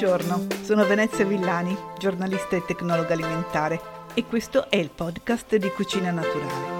Buongiorno, sono Venezia Villani, giornalista e tecnologa alimentare e questo è il podcast di Cucina Naturale.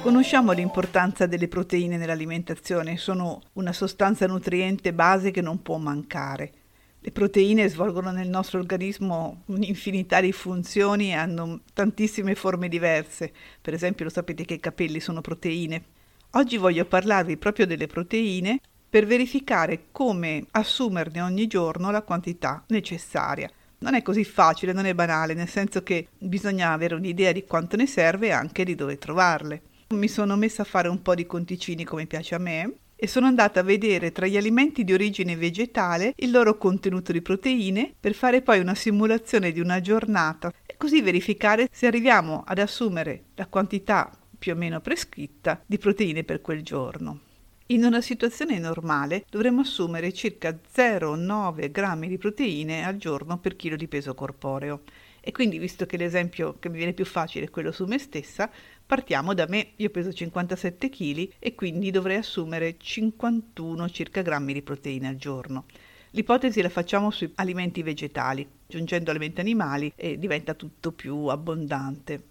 Conosciamo l'importanza delle proteine nell'alimentazione, sono una sostanza nutriente base che non può mancare. Le proteine svolgono nel nostro organismo un'infinità di funzioni e hanno tantissime forme diverse. Per esempio, lo sapete che i capelli sono proteine. Oggi voglio parlarvi proprio delle proteine per verificare come assumerne ogni giorno la quantità necessaria. Non è così facile, non è banale, nel senso che bisogna avere un'idea di quanto ne serve e anche di dove trovarle. Mi sono messa a fare un po' di conticini come piace a me e sono andata a vedere tra gli alimenti di origine vegetale il loro contenuto di proteine per fare poi una simulazione di una giornata e così verificare se arriviamo ad assumere la quantità più o meno prescritta di proteine per quel giorno. In una situazione normale dovremmo assumere circa 0,9 grammi di proteine al giorno per chilo di peso corporeo. E quindi, visto che l'esempio che mi viene più facile è quello su me stessa, partiamo da me. Io peso 57 kg e quindi dovrei assumere 51 circa grammi di proteine al giorno. L'ipotesi la facciamo sui alimenti vegetali, aggiungendo alimenti animali e diventa tutto più abbondante.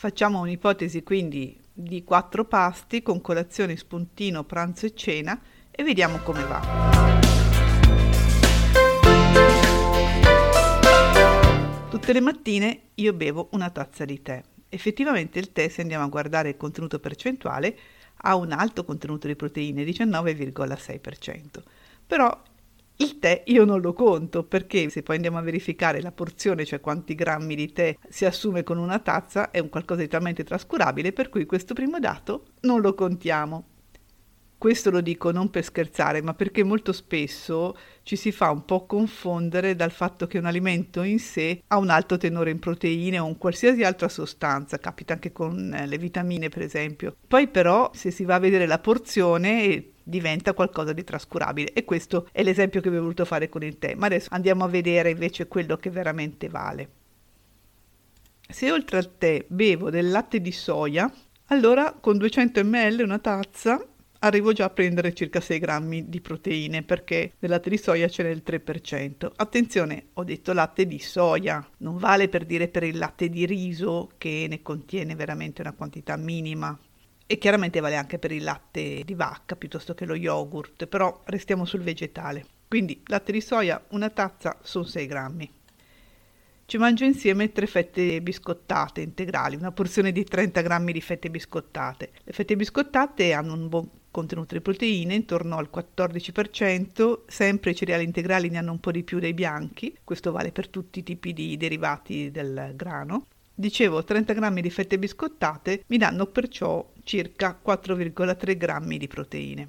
Facciamo un'ipotesi quindi di quattro pasti con colazione, spuntino, pranzo e cena e vediamo come va. Tutte le mattine io bevo una tazza di tè. Effettivamente il tè, se andiamo a guardare il contenuto percentuale, ha un alto contenuto di proteine, 19,6%. Però il tè io non lo conto perché se poi andiamo a verificare la porzione, cioè quanti grammi di tè si assume con una tazza, è un qualcosa di talmente trascurabile per cui questo primo dato non lo contiamo. Questo lo dico non per scherzare, ma perché molto spesso ci si fa un po' confondere dal fatto che un alimento in sé ha un alto tenore in proteine o in qualsiasi altra sostanza, capita anche con eh, le vitamine per esempio. Poi però se si va a vedere la porzione diventa qualcosa di trascurabile e questo è l'esempio che vi ho voluto fare con il tè, ma adesso andiamo a vedere invece quello che veramente vale. Se oltre al tè bevo del latte di soia, allora con 200 ml una tazza arrivo già a prendere circa 6 grammi di proteine perché nel latte di soia ce n'è il 3%. Attenzione, ho detto latte di soia, non vale per dire per il latte di riso che ne contiene veramente una quantità minima. E chiaramente vale anche per il latte di vacca piuttosto che lo yogurt, però restiamo sul vegetale. Quindi latte di soia, una tazza sono 6 grammi. Ci mangio insieme tre fette biscottate integrali, una porzione di 30 grammi di fette biscottate. Le fette biscottate hanno un buon contenuto di proteine intorno al 14%, sempre i cereali integrali ne hanno un po' di più dei bianchi, questo vale per tutti i tipi di derivati del grano. Dicevo, 30 grammi di fette biscottate mi danno perciò circa 4,3 grammi di proteine.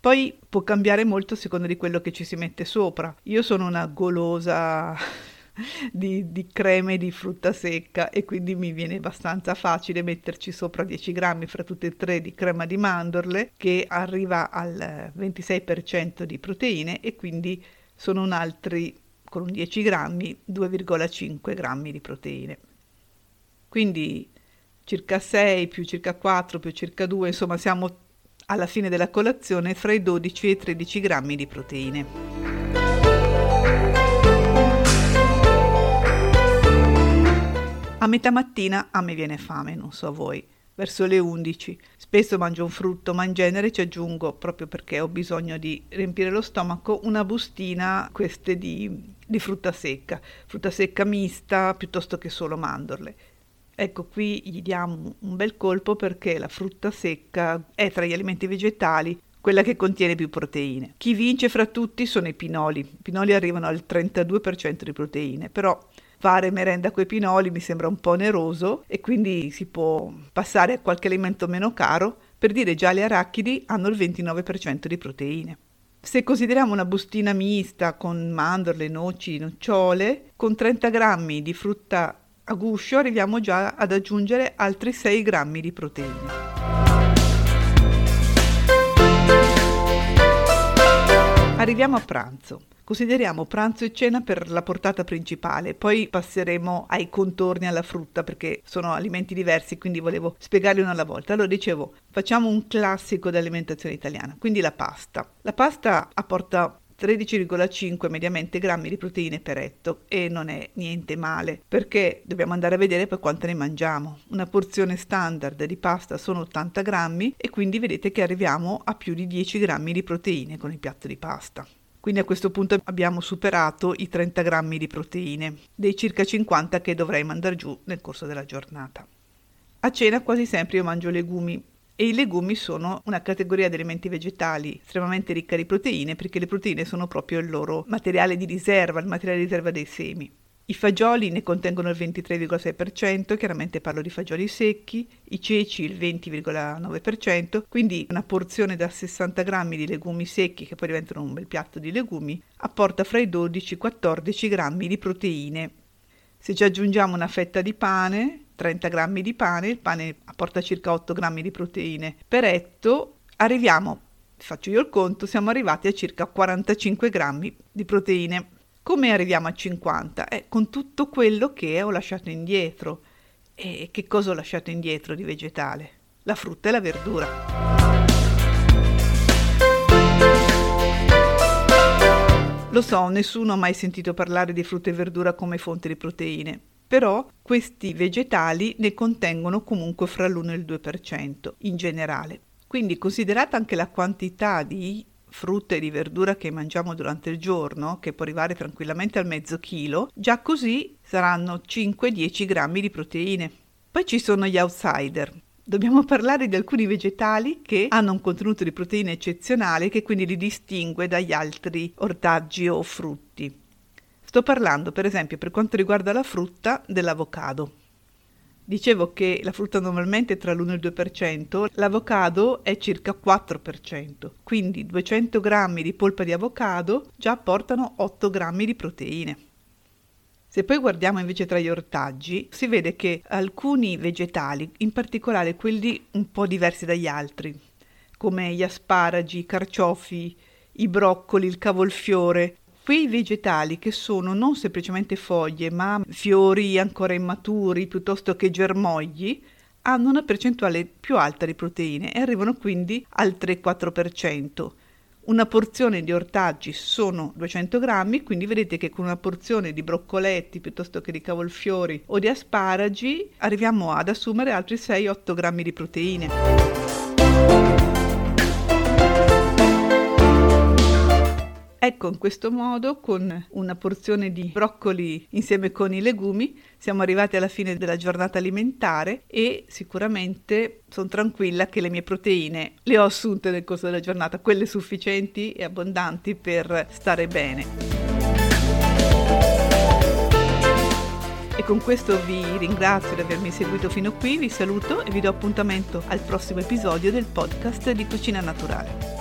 Poi può cambiare molto a seconda di quello che ci si mette sopra. Io sono una golosa di, di, creme di frutta secca e quindi mi viene abbastanza facile metterci sopra 10 grammi fra tutte e tre di crema di mandorle che arriva al 26% di proteine e quindi sono un altri con un 10 grammi 2,5 grammi di proteine. Quindi circa 6 più circa 4 più circa 2, insomma siamo alla fine della colazione fra i 12 e i 13 grammi di proteine. A metà mattina a me viene fame, non so voi, verso le 11. Spesso mangio un frutto, ma in genere ci aggiungo, proprio perché ho bisogno di riempire lo stomaco, una bustina, queste di, di frutta secca, frutta secca mista piuttosto che solo mandorle. Ecco, qui gli diamo un bel colpo perché la frutta secca è tra gli alimenti vegetali quella che contiene più proteine. Chi vince fra tutti sono i pinoli. I pinoli arrivano al 32% di proteine, però fare merenda coi pinoli mi sembra un po' oneroso e quindi si può passare a qualche alimento meno caro, per dire già le arachidi hanno il 29% di proteine. Se consideriamo una bustina mista con mandorle, noci, nocciole, con 30 grammi di frutta a guscio arriviamo già ad aggiungere altri 6 grammi di proteine. Arriviamo a pranzo. Consideriamo pranzo e cena per la portata principale, poi passeremo ai contorni alla frutta perché sono alimenti diversi, quindi volevo spiegarli uno alla volta. Allora dicevo, facciamo un classico dell'alimentazione italiana, quindi la pasta. La pasta apporta 13,5 mediamente grammi di proteine per etto e non è niente male perché dobbiamo andare a vedere per quanto ne mangiamo. Una porzione standard di pasta sono 80 grammi e quindi vedete che arriviamo a più di 10 grammi di proteine con il piatto di pasta. Quindi a questo punto abbiamo superato i 30 grammi di proteine, dei circa 50 che dovrei mandare giù nel corso della giornata. A cena quasi sempre io mangio legumi e i legumi sono una categoria di alimenti vegetali estremamente ricca di proteine perché le proteine sono proprio il loro materiale di riserva, il materiale di riserva dei semi. I fagioli ne contengono il 23,6%, chiaramente parlo di fagioli secchi, i ceci il 20,9%, quindi una porzione da 60 grammi di legumi secchi, che poi diventano un bel piatto di legumi, apporta fra i 12 e i 14 grammi di proteine. Se ci aggiungiamo una fetta di pane, 30 grammi di pane, il pane apporta circa 8 grammi di proteine per etto, arriviamo, faccio io il conto, siamo arrivati a circa 45 grammi di proteine. Come arriviamo a 50? Eh, con tutto quello che ho lasciato indietro. E che cosa ho lasciato indietro di vegetale? La frutta e la verdura. Lo so, nessuno ha mai sentito parlare di frutta e verdura come fonte di proteine, però questi vegetali ne contengono comunque fra l'1 e il 2% in generale. Quindi considerata anche la quantità di frutta e di verdura che mangiamo durante il giorno, che può arrivare tranquillamente al mezzo chilo, già così saranno 5-10 grammi di proteine. Poi ci sono gli outsider. Dobbiamo parlare di alcuni vegetali che hanno un contenuto di proteine eccezionale che quindi li distingue dagli altri ortaggi o frutti. Sto parlando, per esempio, per quanto riguarda la frutta, dell'avocado. Dicevo che la frutta normalmente è tra l'1 e il 2%, l'avocado è circa 4%, quindi 200 grammi di polpa di avocado già apportano 8 grammi di proteine. Se poi guardiamo invece tra gli ortaggi, si vede che alcuni vegetali, in particolare quelli un po' diversi dagli altri, come gli asparagi, i carciofi, i broccoli, il cavolfiore, quei vegetali che sono non semplicemente foglie, ma fiori ancora immaturi piuttosto che germogli, hanno una percentuale più alta di proteine e arrivano quindi al 3-4%. Una porzione di ortaggi sono 200 grammi, quindi vedete che con una porzione di broccoletti piuttosto che di cavolfiori o di asparagi arriviamo ad assumere altri 6-8 grammi di proteine. Ecco, in questo modo, con una porzione di broccoli insieme con i legumi, siamo arrivati alla fine della giornata alimentare e sicuramente sono tranquilla che le mie proteine le ho assunte nel corso della giornata, quelle sufficienti e abbondanti per stare bene. E con questo vi ringrazio di avermi seguito fino qui, vi saluto e vi do appuntamento al prossimo episodio del podcast di Cucina Naturale.